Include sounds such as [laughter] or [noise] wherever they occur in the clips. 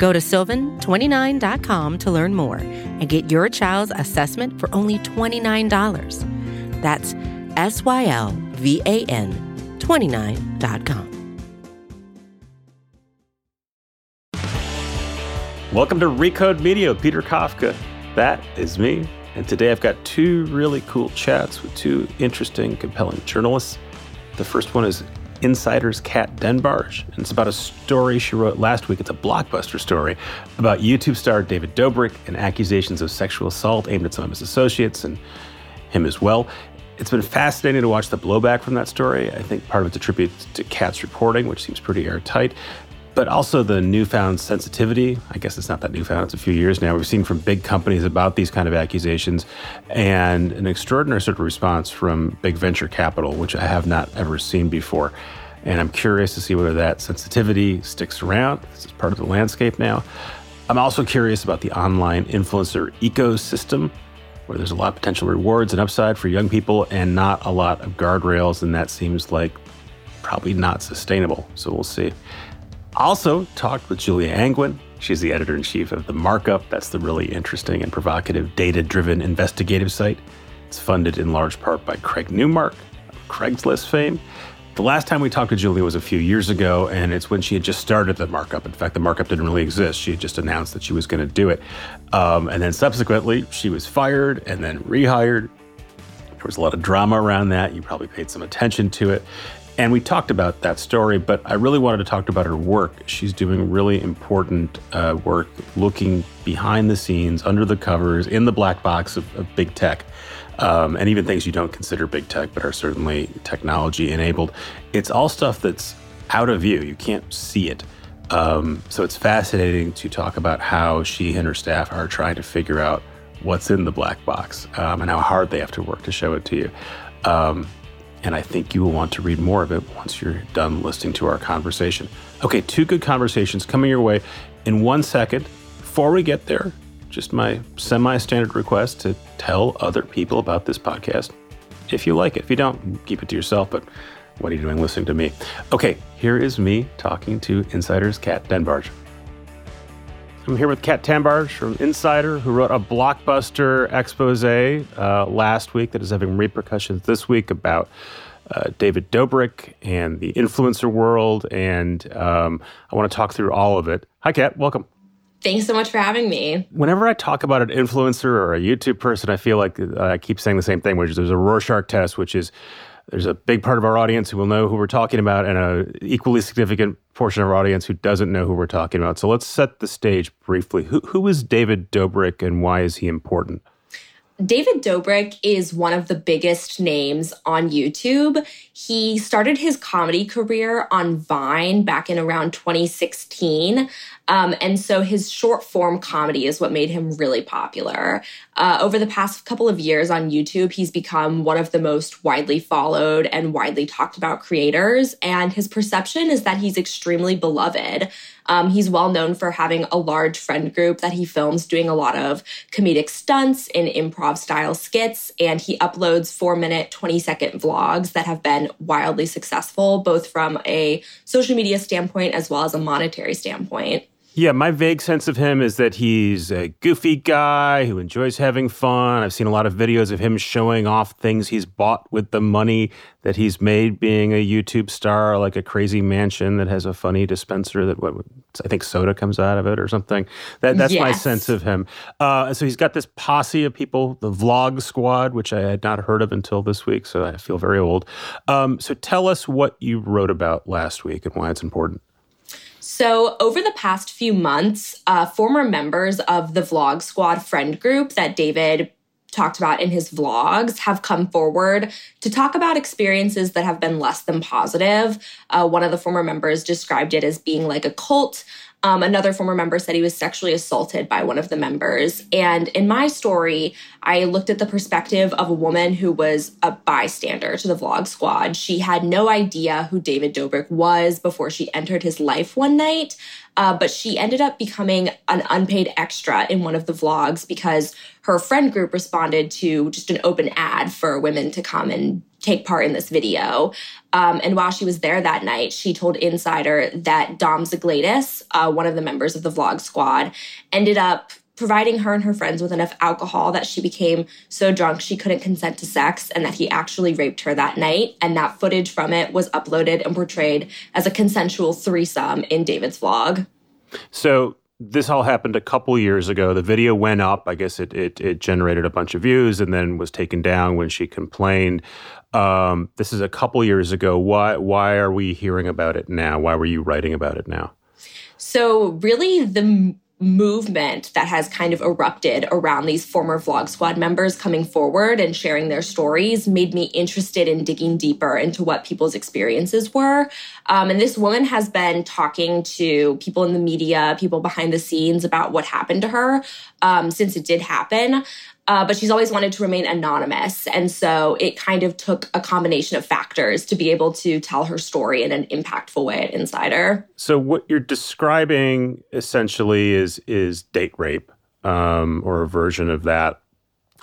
Go to sylvan29.com to learn more and get your child's assessment for only $29. That's S Y L V A N 29.com. Welcome to Recode Media, Peter Kafka. That is me. And today I've got two really cool chats with two interesting, compelling journalists. The first one is Insider's Kat Tenbarge, and it's about a story she wrote last week. It's a blockbuster story about YouTube star David Dobrik and accusations of sexual assault aimed at some of his associates and him as well. It's been fascinating to watch the blowback from that story. I think part of it's a tribute to Kat's reporting, which seems pretty airtight but also the newfound sensitivity. I guess it's not that newfound, it's a few years now. We've seen from big companies about these kind of accusations and an extraordinary sort of response from big venture capital, which I have not ever seen before. And I'm curious to see whether that sensitivity sticks around. This is part of the landscape now. I'm also curious about the online influencer ecosystem, where there's a lot of potential rewards and upside for young people and not a lot of guardrails. And that seems like probably not sustainable. So we'll see. Also talked with Julia Angwin. She's the editor in chief of The Markup. That's the really interesting and provocative data driven investigative site. It's funded in large part by Craig Newmark, Craigslist fame. The last time we talked to Julia was a few years ago, and it's when she had just started the markup. In fact, the markup didn't really exist. She had just announced that she was going to do it. Um, and then subsequently, she was fired and then rehired. There was a lot of drama around that. You probably paid some attention to it. And we talked about that story, but I really wanted to talk about her work. She's doing really important uh, work looking behind the scenes, under the covers, in the black box of, of big tech. Um, and even things you don't consider big tech, but are certainly technology enabled. It's all stuff that's out of view. You can't see it. Um, so it's fascinating to talk about how she and her staff are trying to figure out what's in the black box um, and how hard they have to work to show it to you. Um, and I think you will want to read more of it once you're done listening to our conversation. Okay, two good conversations coming your way in one second. Before we get there, just my semi standard request to tell other people about this podcast if you like it. If you don't, keep it to yourself, but what are you doing listening to me? Okay, here is me talking to Insider's Kat Tenbarge. I'm here with Kat Tenbarge from Insider, who wrote a blockbuster expose uh, last week that is having repercussions this week about uh, David Dobrik and the influencer world. And um, I want to talk through all of it. Hi, Kat. Welcome. Thanks so much for having me. Whenever I talk about an influencer or a YouTube person, I feel like uh, I keep saying the same thing, which is there's a Rorschach test, which is there's a big part of our audience who will know who we're talking about, and a equally significant portion of our audience who doesn't know who we're talking about. So let's set the stage briefly. Who, who is David Dobrik, and why is he important? David Dobrik is one of the biggest names on YouTube. He started his comedy career on Vine back in around 2016. Um, and so his short form comedy is what made him really popular. Uh, over the past couple of years on YouTube, he's become one of the most widely followed and widely talked about creators. And his perception is that he's extremely beloved. Um, he's well known for having a large friend group that he films doing a lot of comedic stunts and improv style skits. And he uploads four minute, 20 second vlogs that have been wildly successful, both from a social media standpoint as well as a monetary standpoint. Yeah, my vague sense of him is that he's a goofy guy who enjoys having fun. I've seen a lot of videos of him showing off things he's bought with the money that he's made being a YouTube star, like a crazy mansion that has a funny dispenser that what I think soda comes out of it or something. That that's yes. my sense of him. Uh, so he's got this posse of people, the Vlog Squad, which I had not heard of until this week, so I feel very old. Um, so tell us what you wrote about last week and why it's important. So, over the past few months, uh, former members of the Vlog Squad friend group that David talked about in his vlogs have come forward to talk about experiences that have been less than positive. Uh, one of the former members described it as being like a cult. Um, another former member said he was sexually assaulted by one of the members. And in my story, I looked at the perspective of a woman who was a bystander to the vlog squad. She had no idea who David Dobrik was before she entered his life one night. Uh, but she ended up becoming an unpaid extra in one of the vlogs because her friend group responded to just an open ad for women to come and take part in this video. Um, and while she was there that night, she told Insider that Dom Zeglaitis, uh, one of the members of the vlog squad, ended up providing her and her friends with enough alcohol that she became so drunk she couldn't consent to sex and that he actually raped her that night. And that footage from it was uploaded and portrayed as a consensual threesome in David's vlog. So this all happened a couple years ago. The video went up. I guess it, it, it generated a bunch of views and then was taken down when she complained. Um, this is a couple years ago. Why why are we hearing about it now? Why were you writing about it now? So really, the movement that has kind of erupted around these former Vlog Squad members coming forward and sharing their stories made me interested in digging deeper into what people's experiences were. Um, and this woman has been talking to people in the media, people behind the scenes about what happened to her um, since it did happen uh, but she's always wanted to remain anonymous. And so it kind of took a combination of factors to be able to tell her story in an impactful way at Insider. So what you're describing essentially is is date rape um, or a version of that.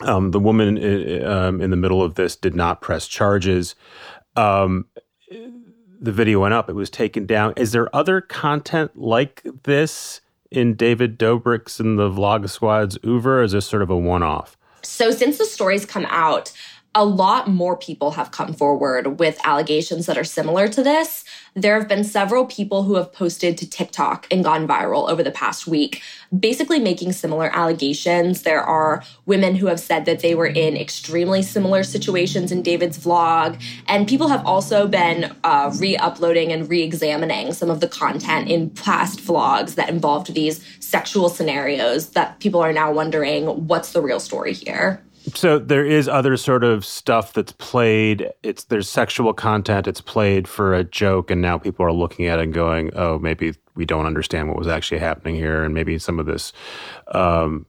Um, the woman uh, um, in the middle of this did not press charges. Um, the video went up; it was taken down. Is there other content like this in David Dobrik's and the Vlog Squad's oeuvre? is this sort of a one-off? So since the stories come out, a lot more people have come forward with allegations that are similar to this. There have been several people who have posted to TikTok and gone viral over the past week, basically making similar allegations. There are women who have said that they were in extremely similar situations in David's vlog. And people have also been uh, re uploading and re examining some of the content in past vlogs that involved these sexual scenarios that people are now wondering what's the real story here. So there is other sort of stuff that's played. It's there's sexual content. It's played for a joke, and now people are looking at it and going, "Oh, maybe we don't understand what was actually happening here, and maybe some of this." Um,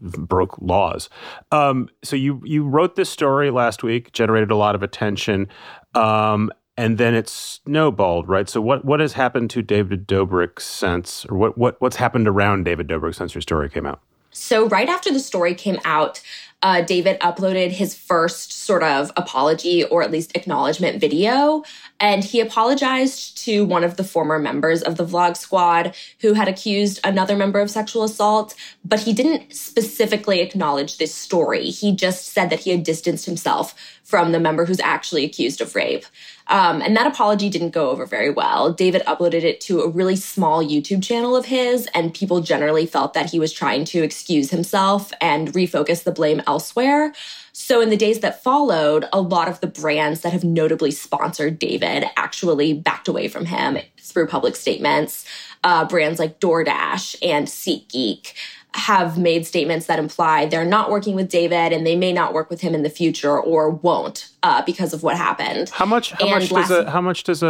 broke laws. Um, so you you wrote this story last week, generated a lot of attention, um, and then it snowballed, right? So what what has happened to David Dobrik since, or what what what's happened around David Dobrik since your story came out? So right after the story came out, uh, David uploaded his first sort of apology or at least acknowledgement video. And he apologized to one of the former members of the vlog squad who had accused another member of sexual assault, but he didn't specifically acknowledge this story. He just said that he had distanced himself from the member who's actually accused of rape. Um, and that apology didn't go over very well. David uploaded it to a really small YouTube channel of his, and people generally felt that he was trying to excuse himself and refocus the blame elsewhere. So, in the days that followed, a lot of the brands that have notably sponsored David actually backed away from him through public statements. Uh, brands like DoorDash and SeatGeek have made statements that imply they're not working with David and they may not work with him in the future or won't uh, because of what happened. How much? How and much does a how much does a,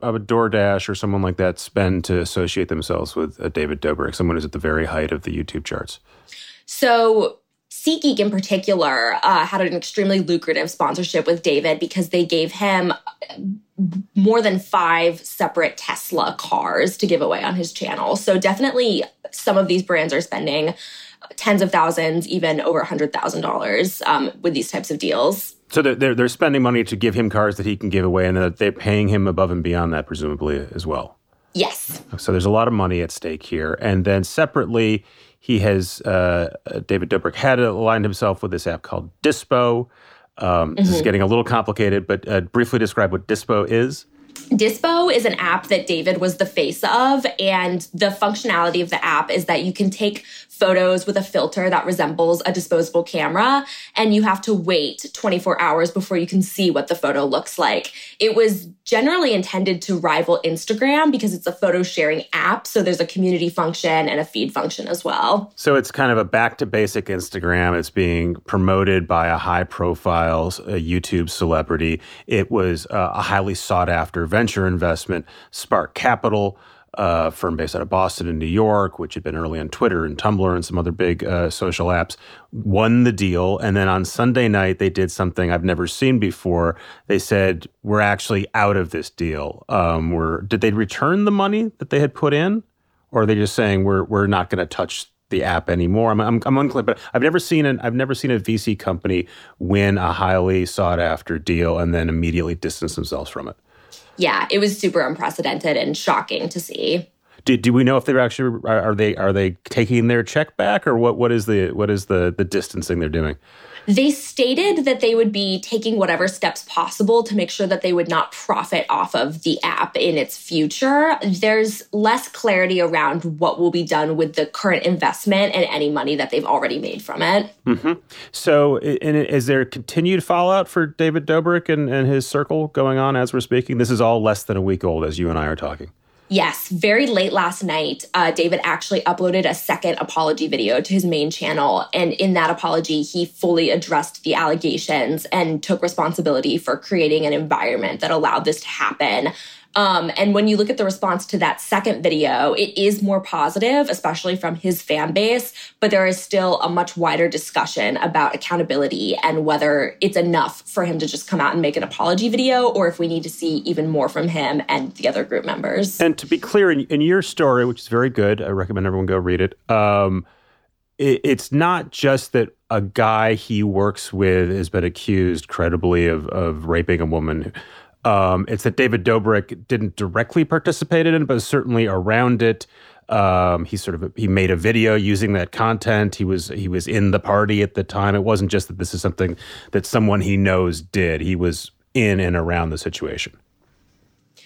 a, a DoorDash or someone like that spend to associate themselves with a David Dobrik, someone who's at the very height of the YouTube charts? So SeatGeek in particular uh, had an extremely lucrative sponsorship with David because they gave him more than five separate Tesla cars to give away on his channel. So definitely some of these brands are spending tens of thousands, even over a hundred thousand um, dollars with these types of deals. So they're, they're spending money to give him cars that he can give away, and they're paying him above and beyond that, presumably as well. Yes. So there's a lot of money at stake here, and then separately, he has uh, David Dobrik had aligned himself with this app called Dispo. Um, mm-hmm. This is mm-hmm. getting a little complicated, but uh, briefly describe what Dispo is. Dispo is an app that David was the face of, and the functionality of the app is that you can take photos with a filter that resembles a disposable camera, and you have to wait 24 hours before you can see what the photo looks like. It was generally intended to rival Instagram because it's a photo sharing app. So there's a community function and a feed function as well. So it's kind of a back to basic Instagram. It's being promoted by a high profile YouTube celebrity. It was uh, a highly sought after venture investment, Spark Capital uh, firm based out of Boston and New York, which had been early on Twitter and Tumblr and some other big uh, social apps, won the deal. And then on Sunday night, they did something I've never seen before. They said, We're actually out of this deal. Um, we're, did they return the money that they had put in? Or are they just saying, We're, we're not going to touch the app anymore. I'm, I'm, I'm, unclear, but I've never seen an I've never seen a VC company win a highly sought after deal and then immediately distance themselves from it yeah, it was super unprecedented and shocking to see. Do, do we know if they're actually are they are they taking their check back or what what is the what is the the distancing they're doing? They stated that they would be taking whatever steps possible to make sure that they would not profit off of the app in its future. There's less clarity around what will be done with the current investment and any money that they've already made from it. Mm-hmm. So, is there continued fallout for David Dobrik and, and his circle going on as we're speaking? This is all less than a week old as you and I are talking. Yes, very late last night, uh, David actually uploaded a second apology video to his main channel. And in that apology, he fully addressed the allegations and took responsibility for creating an environment that allowed this to happen. Um, and when you look at the response to that second video, it is more positive, especially from his fan base. But there is still a much wider discussion about accountability and whether it's enough for him to just come out and make an apology video, or if we need to see even more from him and the other group members. And to be clear, in, in your story, which is very good, I recommend everyone go read it. Um, it it's not just that a guy he works with has been accused credibly of, of raping a woman um, it's that David Dobrik didn't directly participate in it, but certainly around it. Um, he sort of he made a video using that content. He was he was in the party at the time. It wasn't just that this is something that someone he knows did. He was in and around the situation.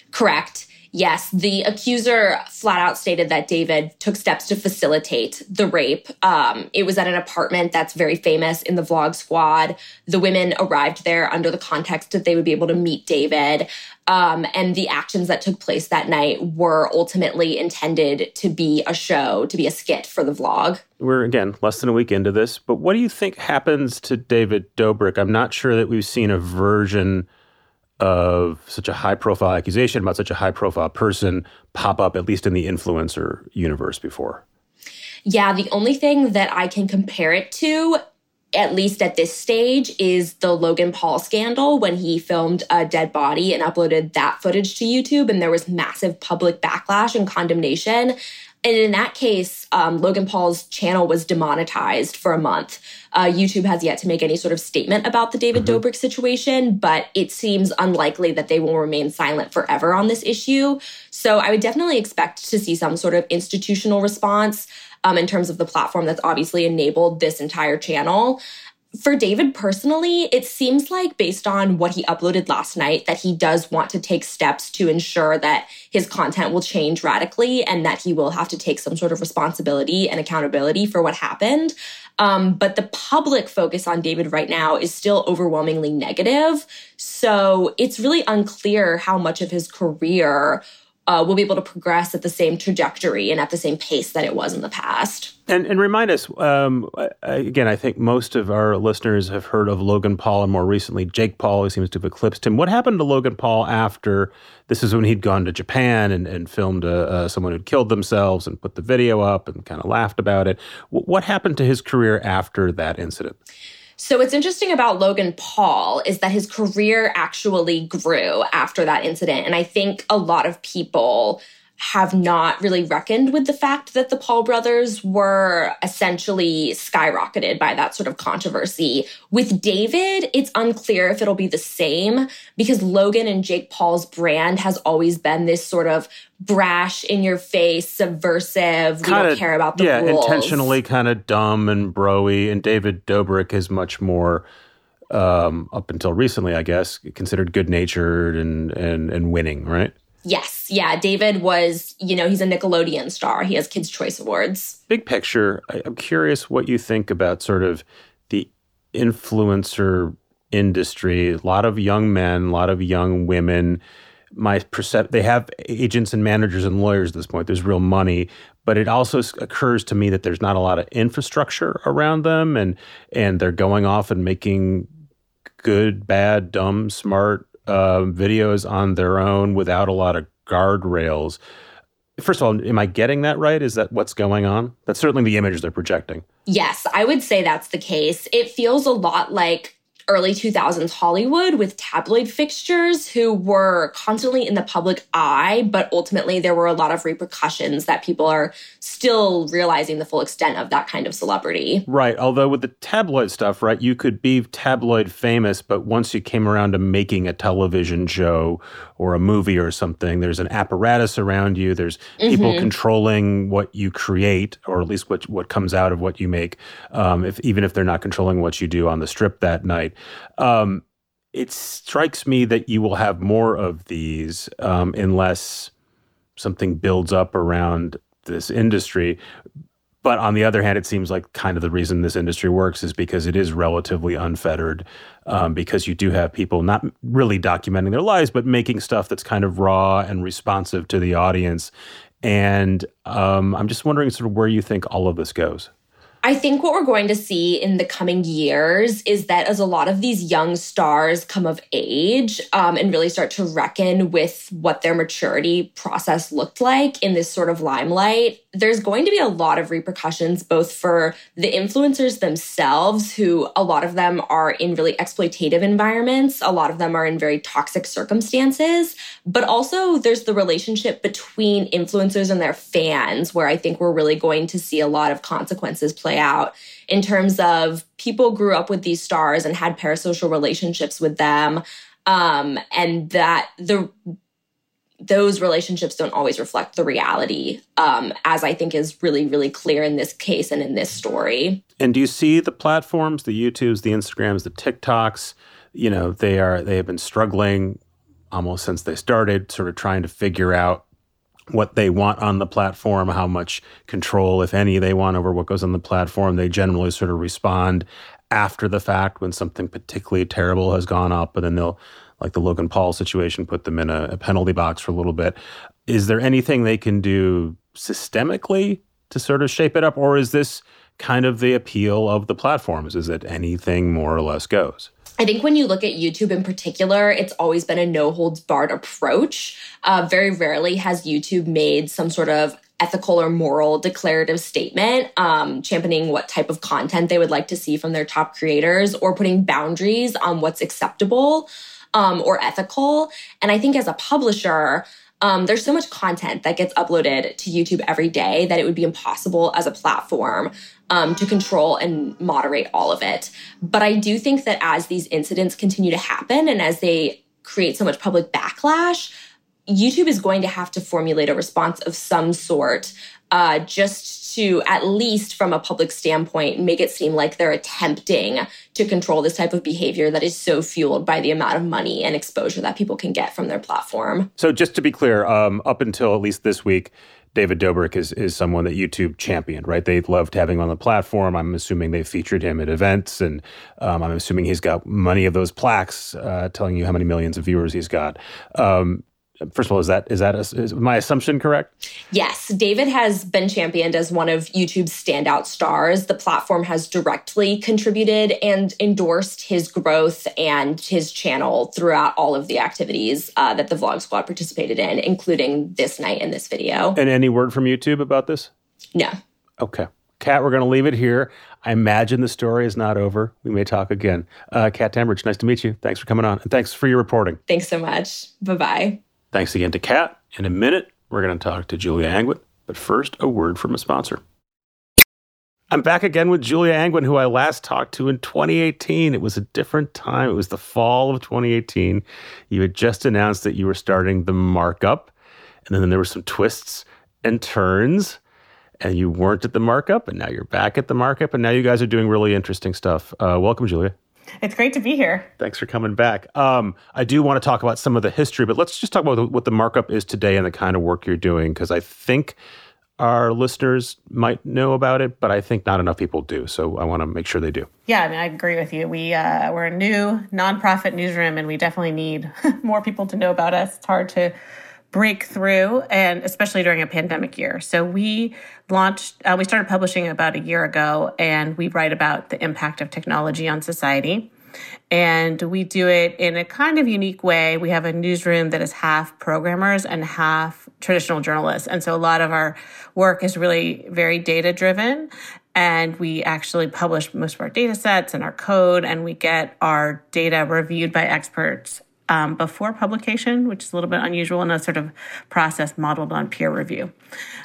Correct. Yes, the accuser flat out stated that David took steps to facilitate the rape. Um, it was at an apartment that's very famous in the vlog squad. The women arrived there under the context that they would be able to meet David. Um, and the actions that took place that night were ultimately intended to be a show, to be a skit for the vlog. We're again less than a week into this, but what do you think happens to David Dobrik? I'm not sure that we've seen a version of such a high profile accusation about such a high profile person pop up, at least in the influencer universe before? Yeah, the only thing that I can compare it to, at least at this stage, is the Logan Paul scandal when he filmed a dead body and uploaded that footage to YouTube, and there was massive public backlash and condemnation. And in that case, um, Logan Paul's channel was demonetized for a month. Uh, YouTube has yet to make any sort of statement about the David mm-hmm. Dobrik situation, but it seems unlikely that they will remain silent forever on this issue. So I would definitely expect to see some sort of institutional response um, in terms of the platform that's obviously enabled this entire channel for David personally, it seems like based on what he uploaded last night, that he does want to take steps to ensure that his content will change radically and that he will have to take some sort of responsibility and accountability for what happened. Um, but the public focus on David right now is still overwhelmingly negative. So it's really unclear how much of his career uh, will be able to progress at the same trajectory and at the same pace that it was in the past. And, and remind us um, again. I think most of our listeners have heard of Logan Paul, and more recently Jake Paul, who seems to have eclipsed him. What happened to Logan Paul after this? Is when he'd gone to Japan and, and filmed uh, uh, someone who'd killed themselves and put the video up and kind of laughed about it. W- what happened to his career after that incident? So what's interesting about Logan Paul is that his career actually grew after that incident. And I think a lot of people have not really reckoned with the fact that the Paul brothers were essentially skyrocketed by that sort of controversy. With David, it's unclear if it'll be the same because Logan and Jake Paul's brand has always been this sort of brash, in your face, subversive. Kinda, we don't care about the yeah, rules. intentionally kind of dumb and broy. And David Dobrik is much more. Um, up until recently, I guess, considered good natured and, and and winning, right? Yes. Yeah. David was, you know, he's a Nickelodeon star. He has Kids' Choice Awards. Big picture, I'm curious what you think about sort of the influencer industry. A lot of young men, a lot of young women. My percept they have agents and managers and lawyers at this point. There's real money, but it also occurs to me that there's not a lot of infrastructure around them, and and they're going off and making good, bad, dumb, smart uh, videos on their own without a lot of guardrails. First of all, am I getting that right? Is that what's going on? That's certainly the image they're projecting. Yes, I would say that's the case. It feels a lot like early 2000s Hollywood with tabloid fixtures who were constantly in the public eye, but ultimately there were a lot of repercussions that people are still realizing the full extent of that kind of celebrity. Right. Although with the tabloid stuff, right, you could be tabloid famous, but once you came around to making a television show or a movie or something, there's an apparatus around you, there's people mm-hmm. controlling what you create, or at least what, what comes out of what you make, um, if, even if they're not controlling what you do on the strip that night. Um, it strikes me that you will have more of these um, unless something builds up around this industry. But on the other hand, it seems like kind of the reason this industry works is because it is relatively unfettered, um, because you do have people not really documenting their lives, but making stuff that's kind of raw and responsive to the audience. And um, I'm just wondering sort of where you think all of this goes. I think what we're going to see in the coming years is that as a lot of these young stars come of age um, and really start to reckon with what their maturity process looked like in this sort of limelight, there's going to be a lot of repercussions both for the influencers themselves, who a lot of them are in really exploitative environments, a lot of them are in very toxic circumstances, but also there's the relationship between influencers and their fans, where I think we're really going to see a lot of consequences play play out in terms of people grew up with these stars and had parasocial relationships with them um, and that the those relationships don't always reflect the reality, um, as I think is really, really clear in this case and in this story. And do you see the platforms, the YouTubes, the Instagrams, the TikToks? You know, they are they have been struggling almost since they started, sort of trying to figure out what they want on the platform, how much control, if any, they want over what goes on the platform. They generally sort of respond after the fact when something particularly terrible has gone up, and then they'll, like the Logan Paul situation, put them in a, a penalty box for a little bit. Is there anything they can do systemically to sort of shape it up, or is this kind of the appeal of the platforms? Is that anything more or less goes? I think when you look at YouTube in particular, it's always been a no holds barred approach. Uh, very rarely has YouTube made some sort of ethical or moral declarative statement, um, championing what type of content they would like to see from their top creators or putting boundaries on what's acceptable um, or ethical. And I think as a publisher, um, there's so much content that gets uploaded to YouTube every day that it would be impossible as a platform um, to control and moderate all of it. But I do think that as these incidents continue to happen and as they create so much public backlash, YouTube is going to have to formulate a response of some sort uh, just to, at least from a public standpoint, make it seem like they're attempting to control this type of behavior that is so fueled by the amount of money and exposure that people can get from their platform. So, just to be clear, um, up until at least this week, David Dobrik is, is someone that YouTube championed, right? They loved having on the platform. I'm assuming they featured him at events, and um, I'm assuming he's got many of those plaques uh, telling you how many millions of viewers he's got. Um, First of all, is that is that a, is my assumption correct? Yes, David has been championed as one of YouTube's standout stars. The platform has directly contributed and endorsed his growth and his channel throughout all of the activities uh, that the Vlog Squad participated in, including this night in this video. And any word from YouTube about this? No. Okay. Kat, we're going to leave it here. I imagine the story is not over. We may talk again. Uh, Kat Tenbarge, nice to meet you. Thanks for coming on. And thanks for your reporting. Thanks so much. Bye bye. Thanks again to Kat. In a minute, we're going to talk to Julia Angwin, but first, a word from a sponsor. I'm back again with Julia Angwin, who I last talked to in 2018. It was a different time. It was the fall of 2018. You had just announced that you were starting the markup, and then there were some twists and turns, and you weren't at the markup, and now you're back at the markup, and now you guys are doing really interesting stuff. Uh, welcome, Julia. It's great to be here. Thanks for coming back. Um, I do want to talk about some of the history, but let's just talk about what the markup is today and the kind of work you're doing, because I think our listeners might know about it, but I think not enough people do. So I want to make sure they do. Yeah, I mean, I agree with you. We uh, we're a new nonprofit newsroom, and we definitely need [laughs] more people to know about us. It's hard to break through, and especially during a pandemic year. So we launched, uh, we started publishing about a year ago, and we write about the impact of technology on society. And we do it in a kind of unique way. We have a newsroom that is half programmers and half traditional journalists. And so a lot of our work is really very data driven. And we actually publish most of our data sets and our code, and we get our data reviewed by experts um, before publication, which is a little bit unusual in a sort of process modeled on peer review.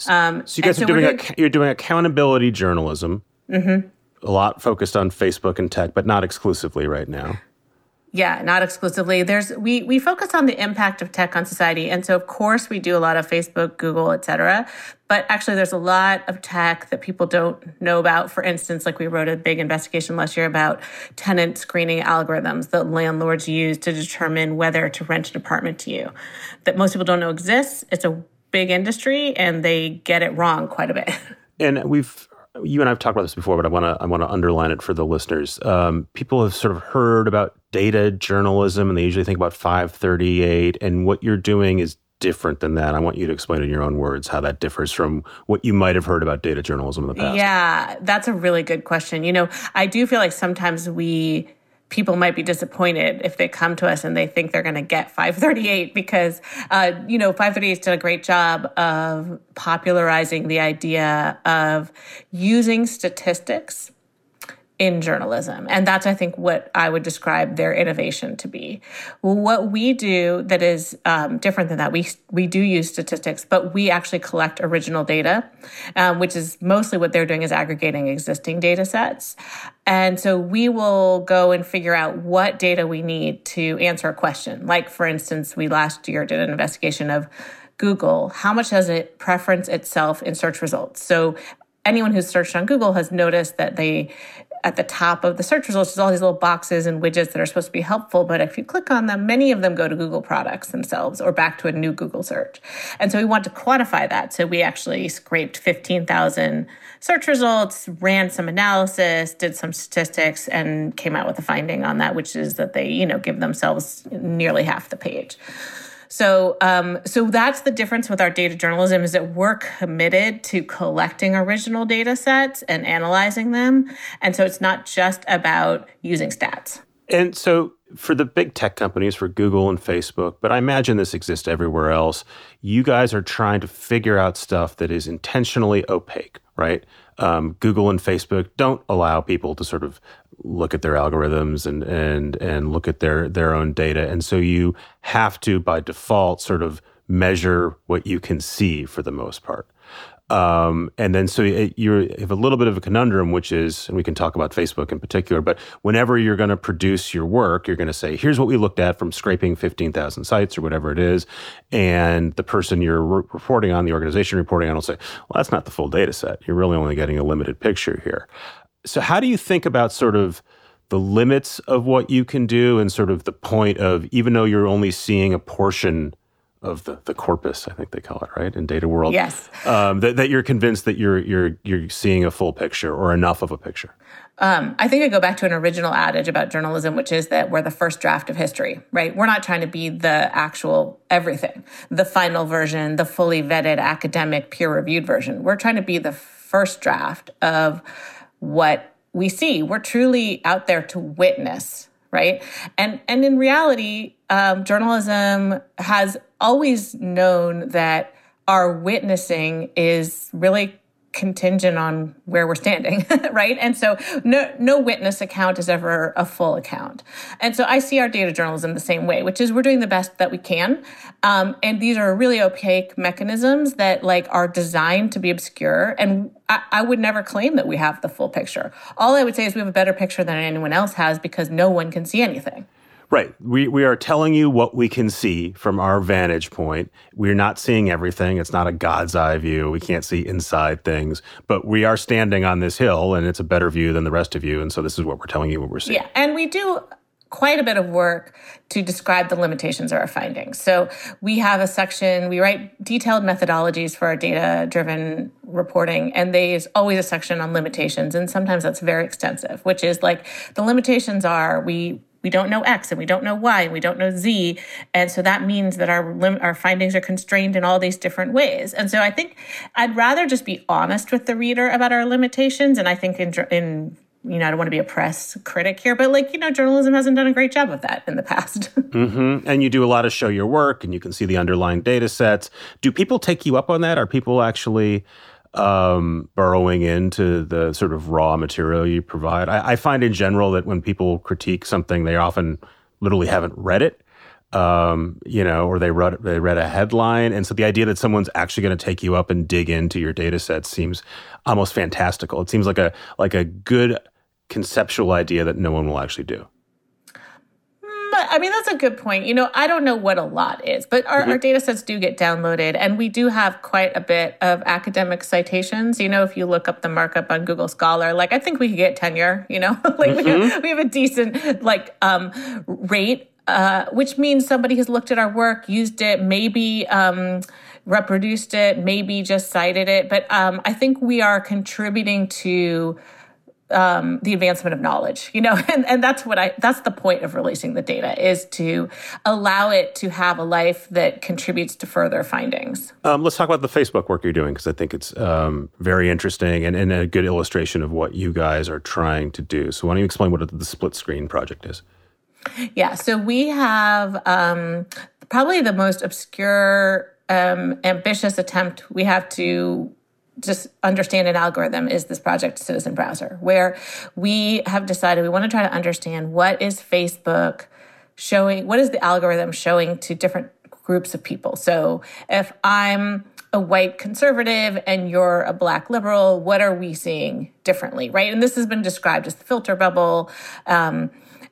Um, so you guys so are doing, doing a, you're doing accountability journalism. Mm-hmm. A lot focused on Facebook and tech, but not exclusively right now. Yeah, not exclusively. There's we we focus on the impact of tech on society, and so of course we do a lot of Facebook, Google, etc. But actually, there's a lot of tech that people don't know about. For instance, like we wrote a big investigation last year about tenant screening algorithms that landlords use to determine whether to rent an apartment to you, that most people don't know exists. It's a big industry, and they get it wrong quite a bit. [laughs] And we've you and I've talked about this before, but I want to I want to underline it for the listeners. Um, people have sort of heard about data journalism, and they usually think about 538. And what you're doing is different than that. I want you to explain in your own words how that differs from what you might have heard about data journalism in the past. Yeah, that's a really good question. You know, I do feel like sometimes we people might be disappointed if they come to us and they think they're going to get 538 because uh, you know 538's done a great job of popularizing the idea of using statistics in journalism. And that's, I think, what I would describe their innovation to be. What we do that is um, different than that, we, we do use statistics, but we actually collect original data, um, which is mostly what they're doing is aggregating existing data sets. And so we will go and figure out what data we need to answer a question. Like, for instance, we last year did an investigation of Google, how much does it preference itself in search results? So anyone who's searched on Google has noticed that they at the top of the search results is all these little boxes and widgets that are supposed to be helpful. But if you click on them, many of them go to Google products themselves or back to a new Google search. And so we want to quantify that. So we actually scraped 15,000 search results, ran some analysis, did some statistics, and came out with a finding on that, which is that they, you know, give themselves nearly half the page. So, um, so that's the difference with our data journalism is that we're committed to collecting original data sets and analyzing them, and so it's not just about using stats. And so, for the big tech companies, for Google and Facebook, but I imagine this exists everywhere else. You guys are trying to figure out stuff that is intentionally opaque, right? Um, Google and Facebook don't allow people to sort of look at their algorithms and and and look at their their own data. And so you have to by default sort of measure what you can see for the most part um, and then so you have a little bit of a conundrum which is and we can talk about facebook in particular but whenever you're going to produce your work you're going to say here's what we looked at from scraping 15000 sites or whatever it is and the person you're re- reporting on the organization reporting on will say well that's not the full data set. You're really only getting a limited picture here. So, how do you think about sort of the limits of what you can do and sort of the point of even though you're only seeing a portion of the, the corpus, I think they call it, right, in data world. Yes. Um, that, that you're convinced that you're you're you're seeing a full picture or enough of a picture. Um, I think I go back to an original adage about journalism, which is that we're the first draft of history, right? We're not trying to be the actual everything, the final version, the fully vetted academic peer reviewed version. We're trying to be the first draft of what we see. We're truly out there to witness, right? And and in reality, um, journalism has always known that our witnessing is really contingent on where we're standing, [laughs] right? And so no no witness account is ever a full account. And so I see our data journalism the same way, which is we're doing the best that we can. Um, and these are really opaque mechanisms that like are designed to be obscure. And I, I would never claim that we have the full picture. All I would say is we have a better picture than anyone else has because no one can see anything. Right. We, we are telling you what we can see from our vantage point. We're not seeing everything. It's not a God's eye view. We can't see inside things, but we are standing on this hill and it's a better view than the rest of you. And so this is what we're telling you what we're seeing. Yeah. And we do quite a bit of work to describe the limitations of our findings. So we have a section, we write detailed methodologies for our data driven reporting, and there's always a section on limitations. And sometimes that's very extensive, which is like the limitations are we we don't know X and we don't know Y and we don't know Z. And so that means that our lim- our findings are constrained in all these different ways. And so I think I'd rather just be honest with the reader about our limitations. And I think in, in you know, I don't want to be a press critic here, but like, you know, journalism hasn't done a great job of that in the past. [laughs] mm-hmm. And you do a lot of show your work and you can see the underlying data sets. Do people take you up on that? Are people actually um, burrowing into the sort of raw material you provide? I, I find in general that when people critique something, they often literally haven't read it um, you know, or they read they read a headline, and so the idea that someone's actually going to take you up and dig into your data set seems almost fantastical. It seems like a like a good conceptual idea that no one will actually do. I mean, that's a good point. You know, I don't know what a lot is, but our, mm-hmm. our data sets do get downloaded, and we do have quite a bit of academic citations. You know, if you look up the markup on Google Scholar, like I think we could get tenure, you know, [laughs] like mm-hmm. we, have, we have a decent like um, rate uh, which means somebody has looked at our work, used it, maybe um, reproduced it, maybe just cited it. But um, I think we are contributing to um, the advancement of knowledge, you know, [laughs] and, and that's what I, that's the point of releasing the data is to allow it to have a life that contributes to further findings. Um, let's talk about the Facebook work you're doing because I think it's um, very interesting and, and, a good illustration of what you guys are trying to do. So why don't you explain what the split screen project is? Yeah, so we have um, probably the most obscure, um, ambitious attempt we have to just understand an algorithm is this project Citizen Browser, where we have decided we want to try to understand what is Facebook showing, what is the algorithm showing to different groups of people. So if I'm a white conservative and you're a black liberal, what are we seeing differently, right? And this has been described as the filter bubble. Um,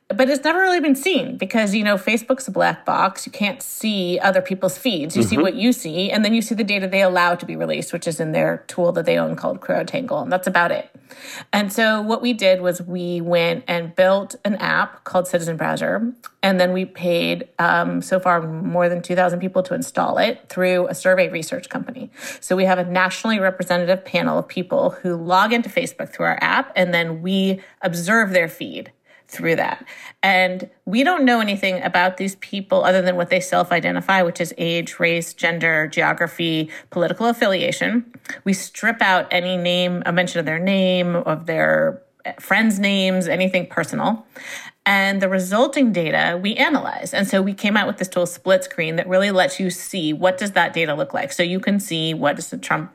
but it's never really been seen because you know facebook's a black box. You can't see other people's feeds. You mm-hmm. see what you see and then you see the data they allow to be released which is in their tool that they own called CrowdTangle and that's about it. And so what we did was we went and built an app called citizen browser and then we paid um, so far more than 2000 people to install it through a survey research company. So we have a nationally representative panel of people who log into facebook through our app and then we observe their feed through that. And we don't know anything about these people other than what they self identify, which is age, race, gender, geography, political affiliation. We strip out any name, a mention of their name, of their friends' names, anything personal. And the resulting data we analyze. And so we came out with this tool, Split Screen, that really lets you see what does that data look like. So you can see what does the Trump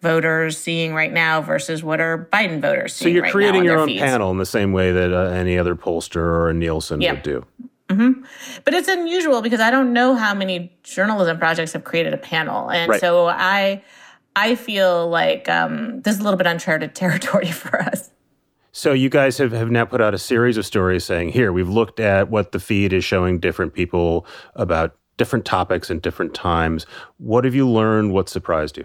voters seeing right now versus what are Biden voters seeing. So you're right creating your own feeds. panel in the same way that uh, any other pollster or a Nielsen yep. would do. Mm-hmm. But it's unusual because I don't know how many journalism projects have created a panel, and right. so I I feel like um, this is a little bit uncharted [laughs] territory for us. So you guys have, have now put out a series of stories saying, here, we've looked at what the feed is showing different people about different topics and different times. What have you learned? What surprised you?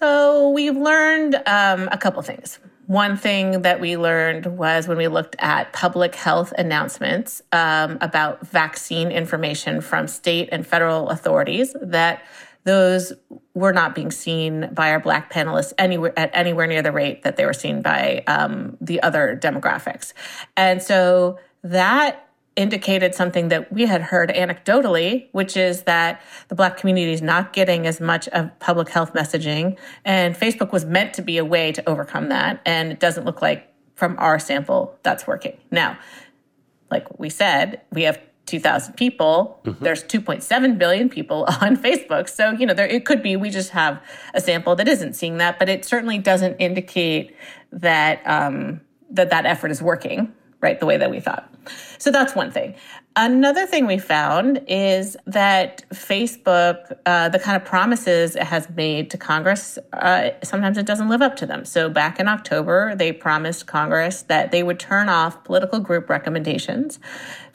So we've learned um, a couple things. One thing that we learned was when we looked at public health announcements um, about vaccine information from state and federal authorities that those were not being seen by our black panelists anywhere at anywhere near the rate that they were seen by um, the other demographics and so that indicated something that we had heard anecdotally, which is that the Black community is not getting as much of public health messaging. And Facebook was meant to be a way to overcome that. And it doesn't look like from our sample that's working. Now, like we said, we have 2,000 people. Mm-hmm. There's 2.7 billion people [laughs] on Facebook. So, you know, there, it could be we just have a sample that isn't seeing that, but it certainly doesn't indicate that um, that, that effort is working right the way that we thought. So that's one thing. Another thing we found is that Facebook, uh, the kind of promises it has made to Congress, uh, sometimes it doesn't live up to them. So back in October, they promised Congress that they would turn off political group recommendations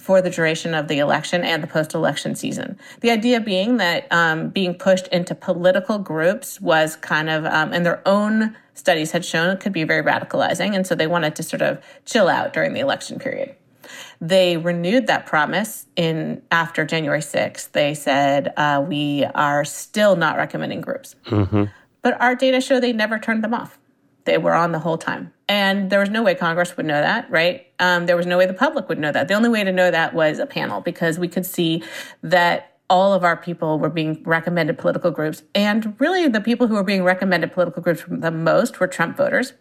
for the duration of the election and the post election season. The idea being that um, being pushed into political groups was kind of, um, in their own studies had shown, could be very radicalizing. And so they wanted to sort of chill out during the election period. They renewed that promise in after January 6th. They said, uh, we are still not recommending groups. Mm-hmm. But our data show they never turned them off. They were on the whole time. And there was no way Congress would know that, right? Um, there was no way the public would know that. The only way to know that was a panel because we could see that all of our people were being recommended political groups. And really, the people who were being recommended political groups the most were Trump voters.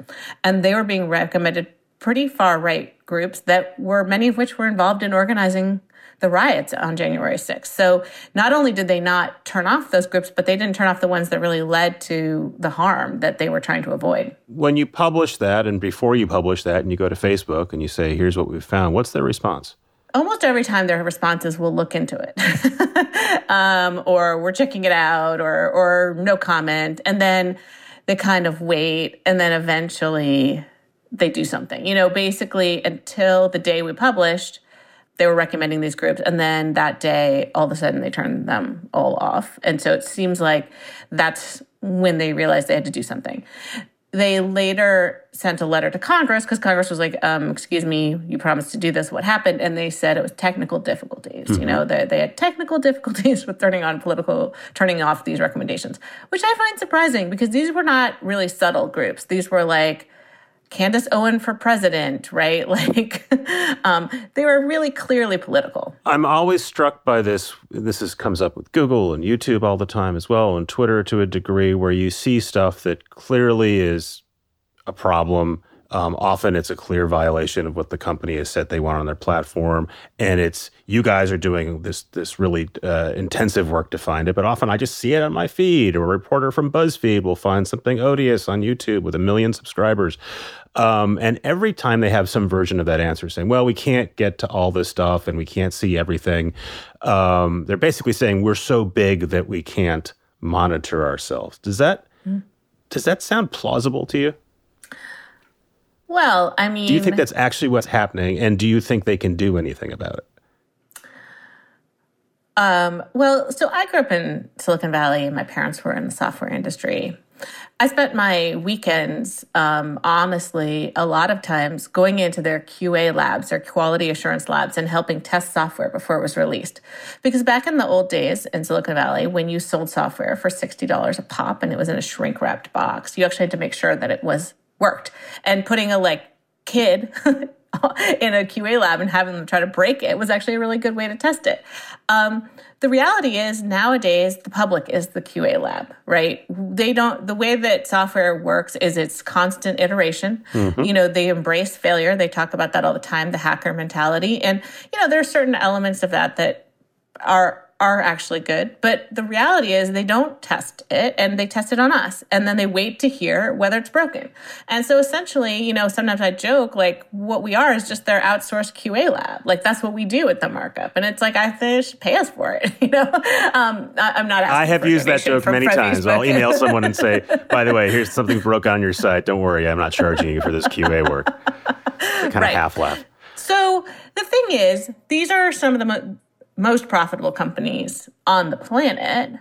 And they were being recommended pretty far right groups that were many of which were involved in organizing the riots on January 6th. So not only did they not turn off those groups, but they didn't turn off the ones that really led to the harm that they were trying to avoid. When you publish that, and before you publish that, and you go to Facebook and you say, here's what we've found, what's their response? Almost every time their responses will look into it, [laughs] um, or we're checking it out, or or no comment, and then they kind of wait, and then eventually they do something. You know, basically until the day we published, they were recommending these groups and then that day all of a sudden they turned them all off. And so it seems like that's when they realized they had to do something. They later sent a letter to congress because congress was like um, excuse me you promised to do this. What happened? And they said it was technical difficulties mm-hmm. you know they, they had technical [laughs] difficulties with turning on political turning off these recommendations which i find surprising because these were not really subtle groups. These were like Candace Owen for president, right? [laughs] Like, um, they were really clearly political. I'm always struck by this. This is, comes up with Google and YouTube all the time as well, and Twitter to a degree, where you see stuff that clearly is a problem um, often it's a clear violation of what the company has said they want on their platform, and it's you guys are doing this this really uh, intensive work to find it. But often I just see it on my feed, or a reporter from BuzzFeed will find something odious on YouTube with a million subscribers. Um, and every time they have some version of that answer saying, well, we can't get to all this stuff and we can't see everything, um, they're basically saying we're so big that we can't monitor ourselves. Does that mm. does that sound plausible to you? Well, I mean, do you think that's actually what's happening, and do you think they can do anything about it? Um, well, so I grew up in Silicon Valley, and my parents were in the software industry. I spent my weekends, um, honestly, a lot of times going into their QA labs, their quality assurance labs, and helping test software before it was released. Because back in the old days in Silicon Valley, when you sold software for $60 a pop and it was in a shrink wrapped box, you actually had to make sure that it was worked. And putting a like kid [laughs] in a QA lab and having them try to break it was actually a really good way to test it. Um, the reality is nowadays the public is the QA lab, right? They don't, the way that software works is it's constant iteration. Mm-hmm. You know, they embrace failure. They talk about that all the time, the hacker mentality. And, you know, there are certain elements of that that are are actually good. But the reality is they don't test it and they test it on us. And then they wait to hear whether it's broken. And so essentially, you know, sometimes I joke like what we are is just their outsourced QA lab. Like that's what we do at the markup. And it's like, I think pay us for it. [laughs] You know, um, I, am not I have used that joke many times. I'll email [laughs] someone and say, by the way, here's something broke on your site. Don't worry. I'm not charging you for this QA work. kind of right. half laugh. So the thing is, these are some of the mo- most profitable companies on the planet,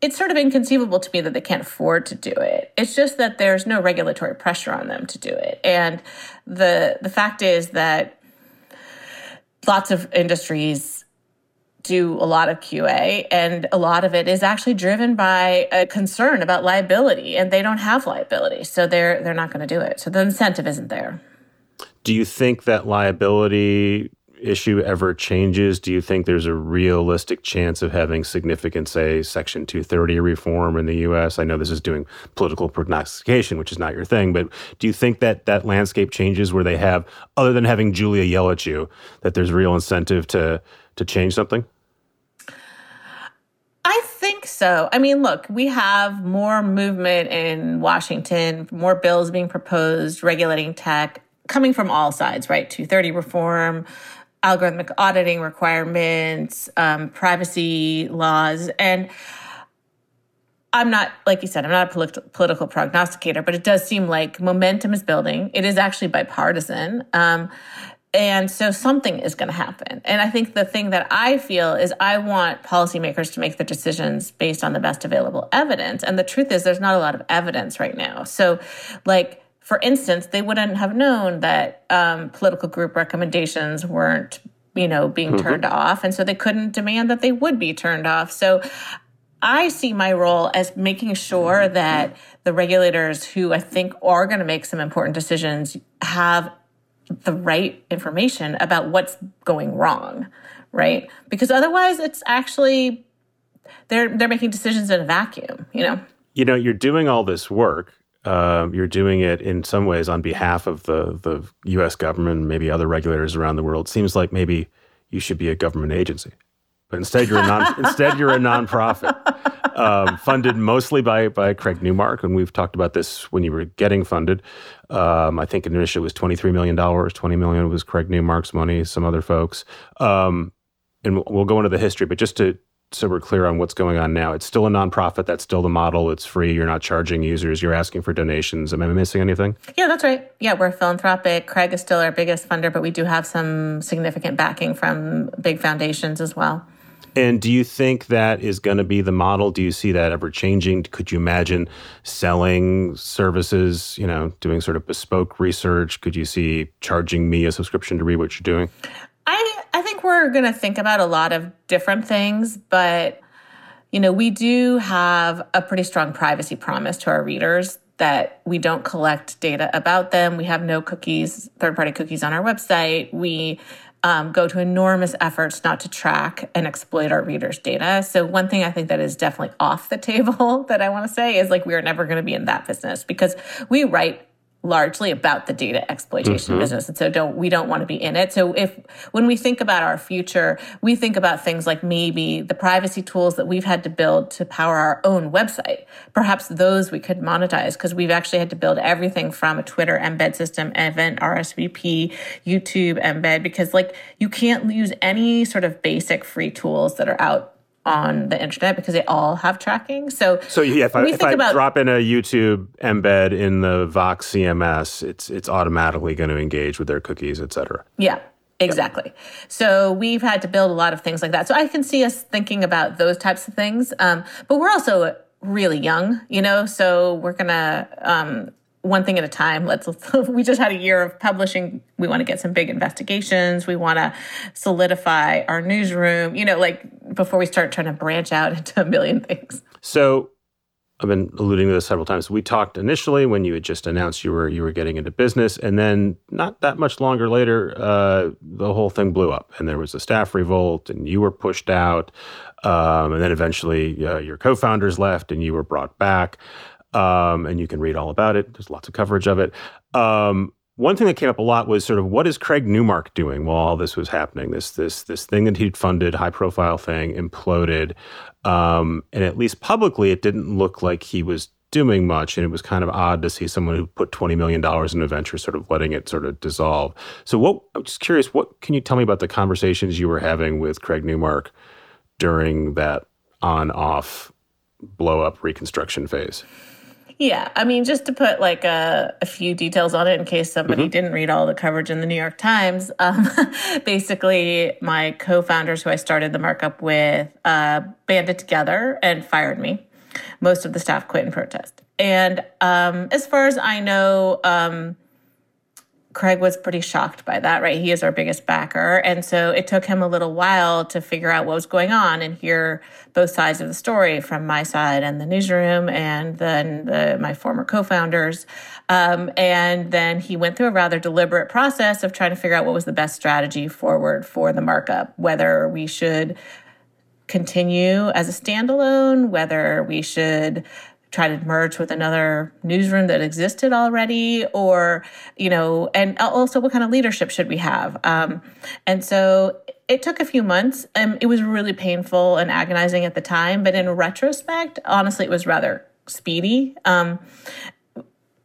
it's sort of inconceivable to me that they can't afford to do it. It's just that there's no regulatory pressure on them to do it. And the the fact is that lots of industries do a lot of QA and a lot of it is actually driven by a concern about liability and they don't have liability. So they're they're not going to do it. So the incentive isn't there. Do you think that liability issue ever changes, do you think there's a realistic chance of having significant, say, Section 230 reform in the U.S.? I know this is doing political prognostication, which is not your thing, but do you think that that landscape changes where they have, other than having Julia yell at you, that there's real incentive to to change something? I think so. I mean, look, we have more movement in Washington, more bills being proposed regulating tech coming from all sides, right? 230 reform, algorithmic auditing requirements, um, privacy laws, and I'm not, like you said, I'm not a polit- political prognosticator, but it does seem like momentum is building. It is actually bipartisan. Um, and so something is going to happen. And I think the thing that I feel is I want policymakers to make their decisions based on the best available evidence. And the truth is, there's not a lot of evidence right now. So, like, for instance, they wouldn't have known that um, political group recommendations weren't, you know, being mm-hmm. turned off, and so they couldn't demand that they would be turned off. So I see my role as making sure that the regulators who I think are going to make some important decisions have the right information about what's going wrong, right? Because otherwise it's actually they're they're making decisions in a vacuum, you know. You know, you're doing all this work uh, you're doing it in some ways on behalf of the the U.S. government, maybe other regulators around the world. Seems like maybe you should be a government agency, but instead you're a non [laughs] instead you're a nonprofit um, funded mostly by by Craig Newmark, and we've talked about this when you were getting funded. Um, I think initially it was twenty three million dollars. Twenty million was Craig Newmark's money, some other folks, um, and we'll go into the history. But just to so we're clear on what's going on now. It's still a nonprofit. That's still the model. It's free. You're not charging users. You're asking for donations. Am I missing anything? Yeah, that's right. Yeah, we're philanthropic. Craig is still our biggest funder, but we do have some significant backing from big foundations as well. And do you think that is going to be the model? Do you see that ever changing? Could you imagine selling services, you know, doing sort of bespoke research? Could you see charging me a subscription to read what you're doing? I I think we're going to think about a lot of different things, but you know, we do have a pretty strong privacy promise to our readers that we don't collect data about them. We have no cookies, third party cookies on our website. We um, go to enormous efforts not to track and exploit our readers' data. So, one thing I think that is definitely off the [laughs] table that I want to say is like, we are never going to be in that business because we write largely about the data exploitation mm-hmm. business. And so don't we don't want to be in it. So if when we think about our future we think about things like maybe the privacy tools that we've had to build to power our own website. Perhaps those we could monetize because we've actually had to build everything from a twitter embed system event rsvp youtube embed because like you can't use any sort of basic free tools that are out on the internet because they all have tracking. So, so yeah, if I, if I about, drop in a YouTube embed in the Vox CMS, it's it's automatically going to engage with their cookies, et cetera. Yeah. Exactly. So we've had to build a lot of things like that. So I can see us thinking about those types of things. Um, but we're also really young, you know, so we're going to um, one thing at a time. Let's, [laughs] we just had a year of publishing. We want to get some big investigations. We want to solidify our newsroom, you know, like before we start trying to branch out [laughs] into a million things. So I've been alluding to this several times. We talked initially when you had just announced you were you were getting into business, and then not that much longer later, uh, the whole thing blew up, and there was a staff revolt, and you were pushed out, um, and then eventually uh, your co-founders left, and you were brought back um, and you can read all about it. There's lots of coverage of it. Um, one thing that came up a lot was sort of what is Craig Newmark doing while all this was happening? This this this thing that he'd funded, high profile thing, imploded, um, and at least publicly, it didn't look like he was doing much. And it was kind of odd to see someone who put twenty million dollars in a venture sort of letting it sort of dissolve. So, what I'm just curious, what can you tell me about the conversations you were having with Craig Newmark during that on off blow up reconstruction phase? Yeah, I mean, just to put like a, a few details on it in case somebody mm-hmm. didn't read all the coverage in the New York Times. Um, [laughs] basically, my co-founders, who I started the markup with, uh, banded together and fired me. Most of the staff quit in protest. And um, as far as I know, um, Craig was pretty shocked by that, right? He is our biggest backer. And so it took him a little while to figure out what was going on and hear both sides of the story from my side and the newsroom and then the, my former co founders. Um, and then he went through a rather deliberate process of trying to figure out what was the best strategy forward for the markup, whether we should continue as a standalone, whether we should try to merge with another newsroom that existed already or you know and also what kind of leadership should we have? Um, and so it took a few months. And it was really painful and agonizing at the time but in retrospect honestly it was rather speedy. Um,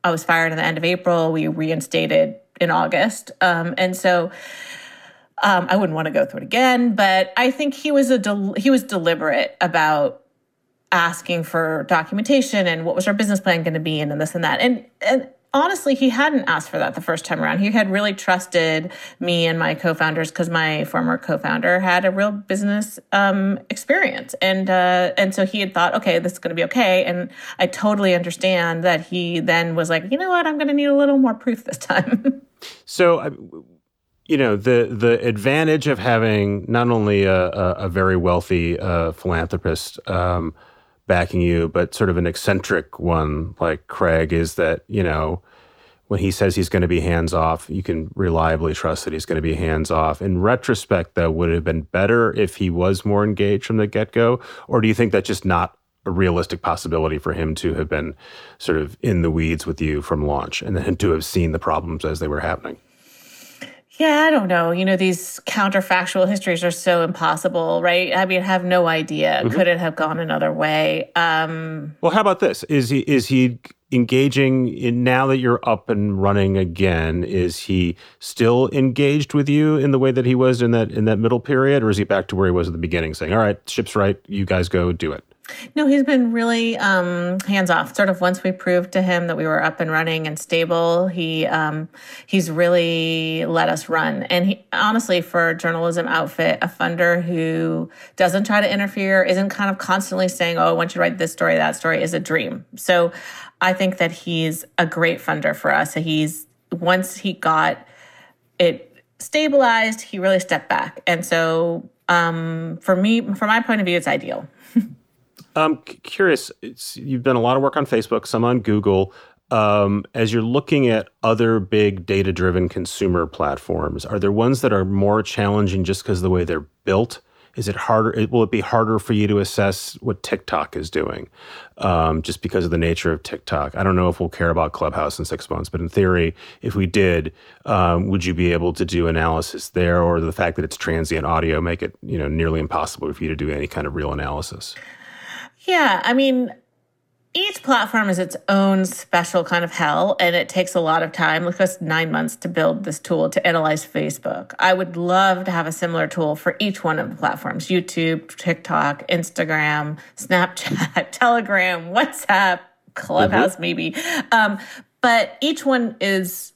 i was fired at the end of april. We reinstated in august. Um, and so um, I wouldn't want to go through it again, but I think he was a del- he was deliberate about asking for documentation and what was our business plan going to be and, and this and that. And, and honestly, he hadn't asked for that the first time around. He had really trusted me and my co-founders because my former co-founder had a real business um, experience, and uh, and so he had thought, okay, this is going to be okay. And I totally understand that he then was like, you know what, I'm going to need a little more proof this time. [laughs] so. you know the the advantage of having not only a, a, a very wealthy uh, philanthropist um, backing you, but sort of an eccentric one like Craig is that, you know, when he says he's going to be hands off, you can reliably trust that he's going to be hands off. In retrospect, though, would it have been better if he was more engaged from the get go? Or do you think that's just not a realistic possibility for him to have been sort of in the weeds with you from launch and then to have seen the problems as they were happening? Yeah, I don't know. You know, these counterfactual histories are so impossible, right? I mean, I have no idea. Mm-hmm. Could it have gone another way? Um, well, how about this? Is he is he engaging in now that you're up and running again? Is he still engaged with you in the way that he was in that in that middle period, or is he back to where he was at the beginning, saying, "All right, ship's right, you guys go do it"? No, he's been really um, hands off. Sort of once we proved to him that we were up and running and stable, he um, he's really let us run. And he, honestly, for a journalism outfit, a funder who doesn't try to interfere, isn't kind of constantly saying, "Oh, I want you to write this story, that story," is a dream. So, I think that he's a great funder for us. He's once he got it stabilized, he really stepped back, and so um, for me, from my point of view, it's ideal. I'm curious. you've done a lot of work on Facebook, some on Google. Um, as you're looking at other big data driven consumer platforms, are there ones that are more challenging just because of the way they're built? Is it harder? Will it be harder for you to assess what TikTok is doing um, just because of the nature of TikTok? I don't know if we'll care about Clubhouse in six months, but in theory, if we did, um, would you be able to do analysis there, or the fact that it's transient audio make it you know nearly impossible for you to do any kind of real analysis? Yeah, I mean, each platform is its own special kind of hell, and it takes a lot of time. It took us nine months to build this tool to analyze Facebook. I would love to have a similar tool for each one of the platforms YouTube, TikTok, Instagram, Snapchat, [laughs] Telegram, WhatsApp, Clubhouse, mm-hmm. maybe. Um, but each one is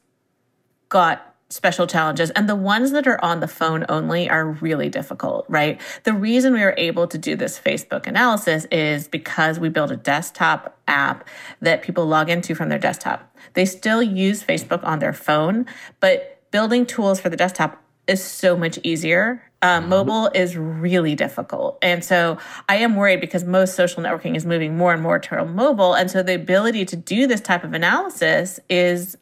got special challenges. And the ones that are on the phone only are really difficult, right? The reason we were able to do this Facebook analysis is because we built a desktop app that people log into from their desktop. They still use Facebook on their phone, but building tools for the desktop is so much easier. Um, mobile is really difficult. And so I am worried because most social networking is moving more and more to mobile. And so the ability to do this type of analysis is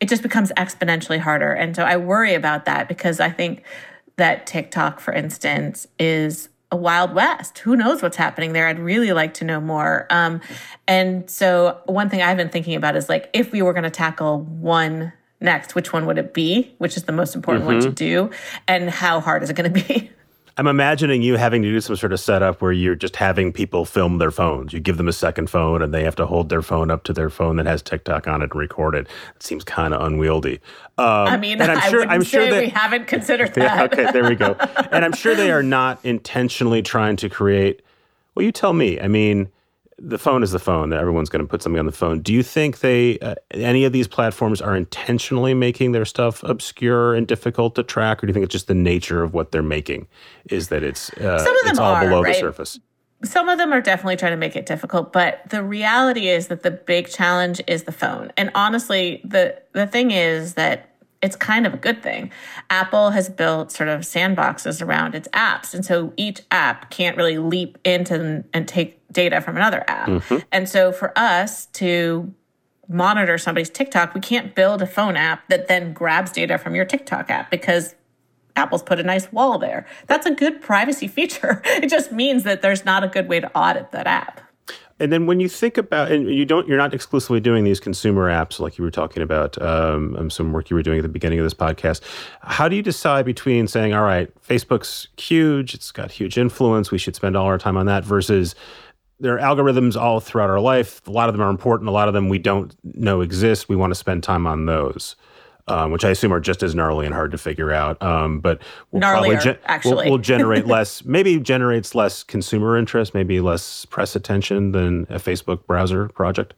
it just becomes exponentially harder. And so I worry about that because I think that TikTok, for instance, is a wild west. Who knows what's happening there? I'd really like to know more. Um, and so one thing I've been thinking about is like if we were going to tackle one next, which one would it be? Which is the most important mm-hmm. one to mm-hmm. do, and how hard is it going to be? [laughs] I'm imagining you having to do some sort of setup where you're just having people film their phones. You give them a second phone and they have to hold their phone up to their phone that has TikTok on it and record it. It seems kind of unwieldy. Um, I mean, I'm sure, I am sure that, we haven't considered [laughs] that. Yeah, okay, there we go. [laughs] and I'm sure they are not intentionally trying to create. Well, you tell me. I mean, the phone is the phone. Everyone's going to put something on the phone. Do you think they uh, any of these platforms are intentionally making their stuff obscure and difficult to track, or do you think it's just the nature of what they're making is that it's uh, some of them it's all are, below right? the surface? Some of them are definitely trying to make it difficult, but the reality is that the big challenge is the phone. And honestly, the the thing is that it's kind of a good thing. Apple has built sort of sandboxes around its apps. And so each app can't really leap into and take data from another app. Mm-hmm. And so for us to monitor somebody's TikTok, we can't build a phone app that then grabs data from your TikTok app because Apple's put a nice wall there. That's a good privacy [laughs] feature. It just means that there's not a good way to audit that app. And then when you think about, and you don't, you're not exclusively doing these consumer apps like you were talking about, um, um, some work you were doing at the beginning of this podcast. How do you decide between saying, all right, Facebook's huge, it's got huge influence, we should spend all our time on that, versus there are algorithms all throughout our life. A lot of them are important. A lot of them we don't know exist. We want to spend time on those um, which I assume are just as gnarly and hard to figure out. Um, but we'll Gnarlier, probably actually we'll, we'll generate [laughs] less, maybe generates less consumer interest, maybe less press attention than a Facebook browser project.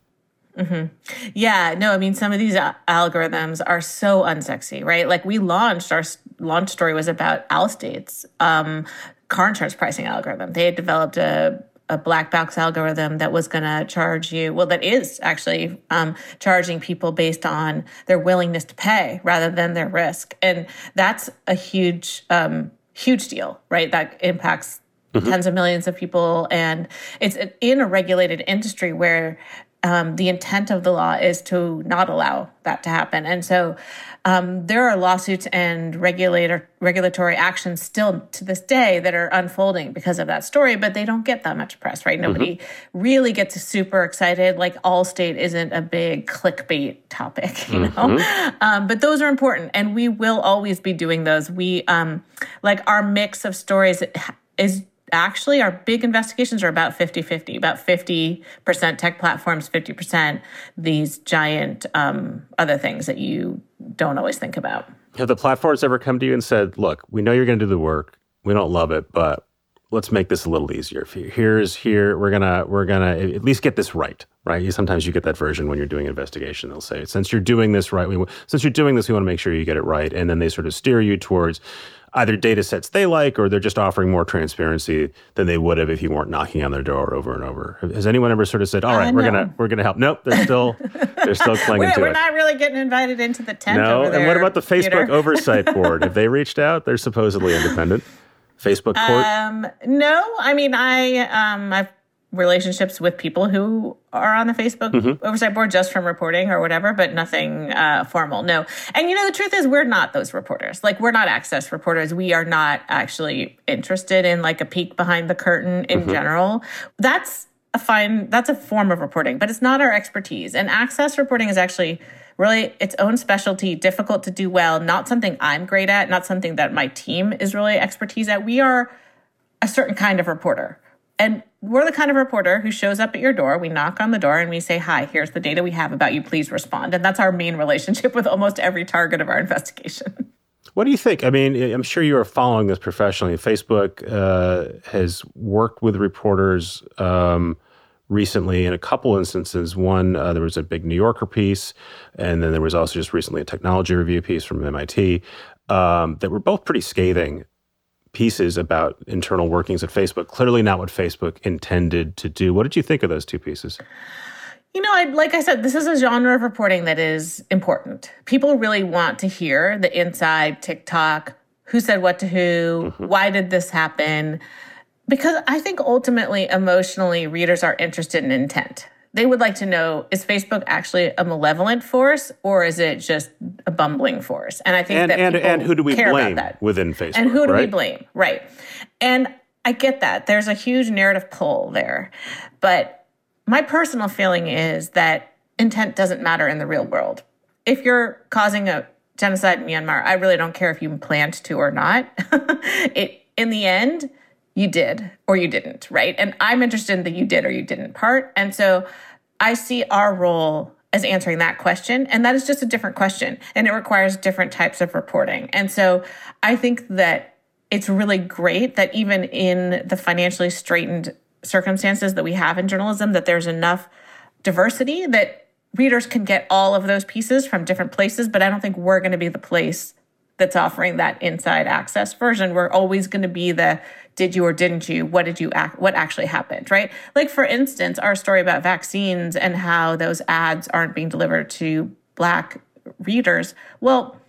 Mm-hmm. Yeah, no, I mean, some of these algorithms are so unsexy, right? Like we launched, our launch story was about Allstate's um, car insurance pricing algorithm. They had developed a a black box algorithm that was going to charge you, well, that is actually um, charging people based on their willingness to pay rather than their risk. And that's a huge, um, huge deal, right? That impacts mm-hmm. tens of millions of people. And it's in a regulated industry where um, the intent of the law is to not allow that to happen. And so um, there are lawsuits and regulator regulatory actions still to this day that are unfolding because of that story, but they don't get that much press, right? Nobody mm-hmm. really gets super excited. Like Allstate isn't a big clickbait topic, [laughs] you know. Mm-hmm. Um, but those are important, and we will always be doing those. We um, like our mix of stories is actually our big investigations are about 50-50 about 50% tech platforms 50% these giant um, other things that you don't always think about. Have the platforms ever come to you and said look we know you're going to do the work. We don't love it but let's make this a little easier. Here's here we're gonna we're gonna at least get this right right? Sometimes you get that version when you're doing investigation. They'll say since you're doing this right we, since you're doing this we want to make sure you get it right and then they sort of steer you towards either data sets they like or they're just offering more transparency than they would have if you weren't knocking on their door over and over. Has anyone ever sort of said, "All right, uh, we're gonna we're gonna help"? Nope, they're still they're still [laughs] clinging we're, to we're it. We're not really getting invited into the tent. No, and what about the Facebook [laughs] oversight board? Have they reached out? They're supposedly independent. Facebook court? Um, no, I mean I um, I've relationships with people who are on the Facebook mm-hmm. oversight board just from reporting or whatever, but nothing uh, formal. No. And you know, the truth is, we're not those reporters. Like, we're not access reporters. We are not actually interested in like a peek behind the curtain in mm-hmm. general. That's a fine, that's a form of reporting, but it's not our expertise. And access reporting is actually really its own specialty, difficult to do well, not something I'm great at, not something that my team is really expertise at. We are a certain kind of reporter and we're the kind of reporter who shows up at your door. We knock on the door and we say, Hi, here's the data we have about you. Please respond. And that's our main relationship with almost every target of our [laughs] investigation. What do you think? I mean, I'm sure you are following this professionally. Facebook uh, has worked with reporters um, recently in a couple instances. One, uh, there was a big New Yorker piece, and then there was also just recently a technology review piece from MIT um, that were both pretty scathing pieces about internal workings at Facebook. Clearly not what Facebook intended to do. What did you think of those two pieces? You know, I, like I said, this is a genre of reporting that is important. People really want to hear the inside tick-tock, who said what to who, mm-hmm. why did this happen? Because I think ultimately, emotionally, readers are interested in intent they would like to know is Facebook actually a malevolent force or is it just a bumbling force? And I think and, that and, and who do we blame within Facebook? And who do right? we blame? Right. And I get that. There's a huge narrative pull there. But my personal feeling is that intent doesn't matter in the real world. If you're causing a genocide in Myanmar, I really don't care if you planned to or not. [laughs] it in the end, you did or you didn't, right? And I'm interested in the you did or you didn't part. And so I see our role as answering that question. And that is just a different question and it requires different types of reporting. And so I think that it's really great that even in the financially straitened circumstances that we have in journalism, that there's enough diversity that readers can get all of those pieces from different places. But I don't think we're going to be the place that's offering that inside access version. We're always going to be the did you or didn't you? What did you act? What actually happened, right? Like, for instance, our story about vaccines and how those ads aren't being delivered to Black readers. Well,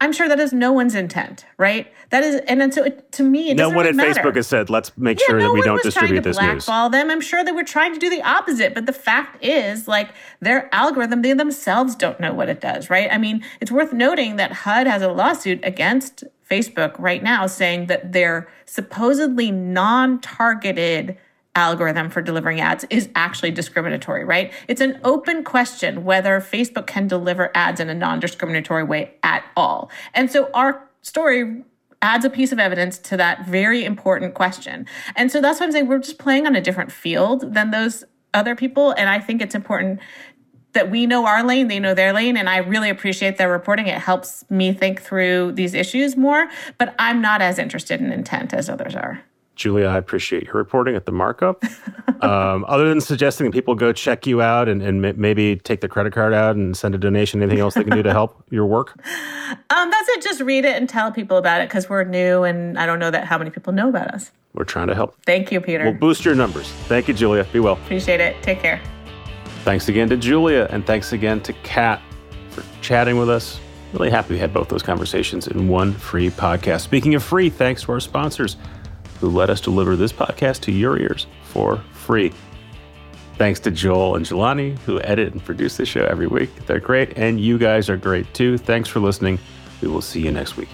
I'm sure that is no one's intent, right? That is, and then so it, to me, it no one at matter. Facebook has said, "Let's make yeah, sure no that we don't distribute this news." them. I'm sure they were trying to do the opposite, but the fact is, like their algorithm, they themselves don't know what it does, right? I mean, it's worth noting that HUD has a lawsuit against Facebook right now, saying that their supposedly non-targeted algorithm for delivering ads is actually discriminatory, right? It's an open question whether Facebook can deliver ads in a non discriminatory way at all. And so our story adds a piece of evidence to that very important question. And so that's why I'm saying we're just playing on a different field than those other people. And I think it's important that we know our lane, they know their lane. And I really appreciate their reporting. It helps me think through these issues more, but I'm not as interested in intent as others are. Julia, I appreciate your reporting at the markup. [laughs] um, other than suggesting that people go check you out and, and maybe take the credit card out and send a donation, anything else they can do to help your work? [laughs] Um, that's it. Just read it and tell people about it because we're new and I don't know that how many people know about us. We're trying to help. Thank you, Peter. We'll boost your numbers. Thank you, Julia. Be well. Appreciate it. Take care. Thanks again to Julia and thanks again to Kat for chatting with us. Really happy we had both those conversations in one free podcast. Speaking of free, thanks to our sponsors who let us deliver this podcast to your ears for free. Thanks to Joel and Jelani, who edit and produce this show every week. They're great, and you guys are great too. Thanks for listening. We will see you next week.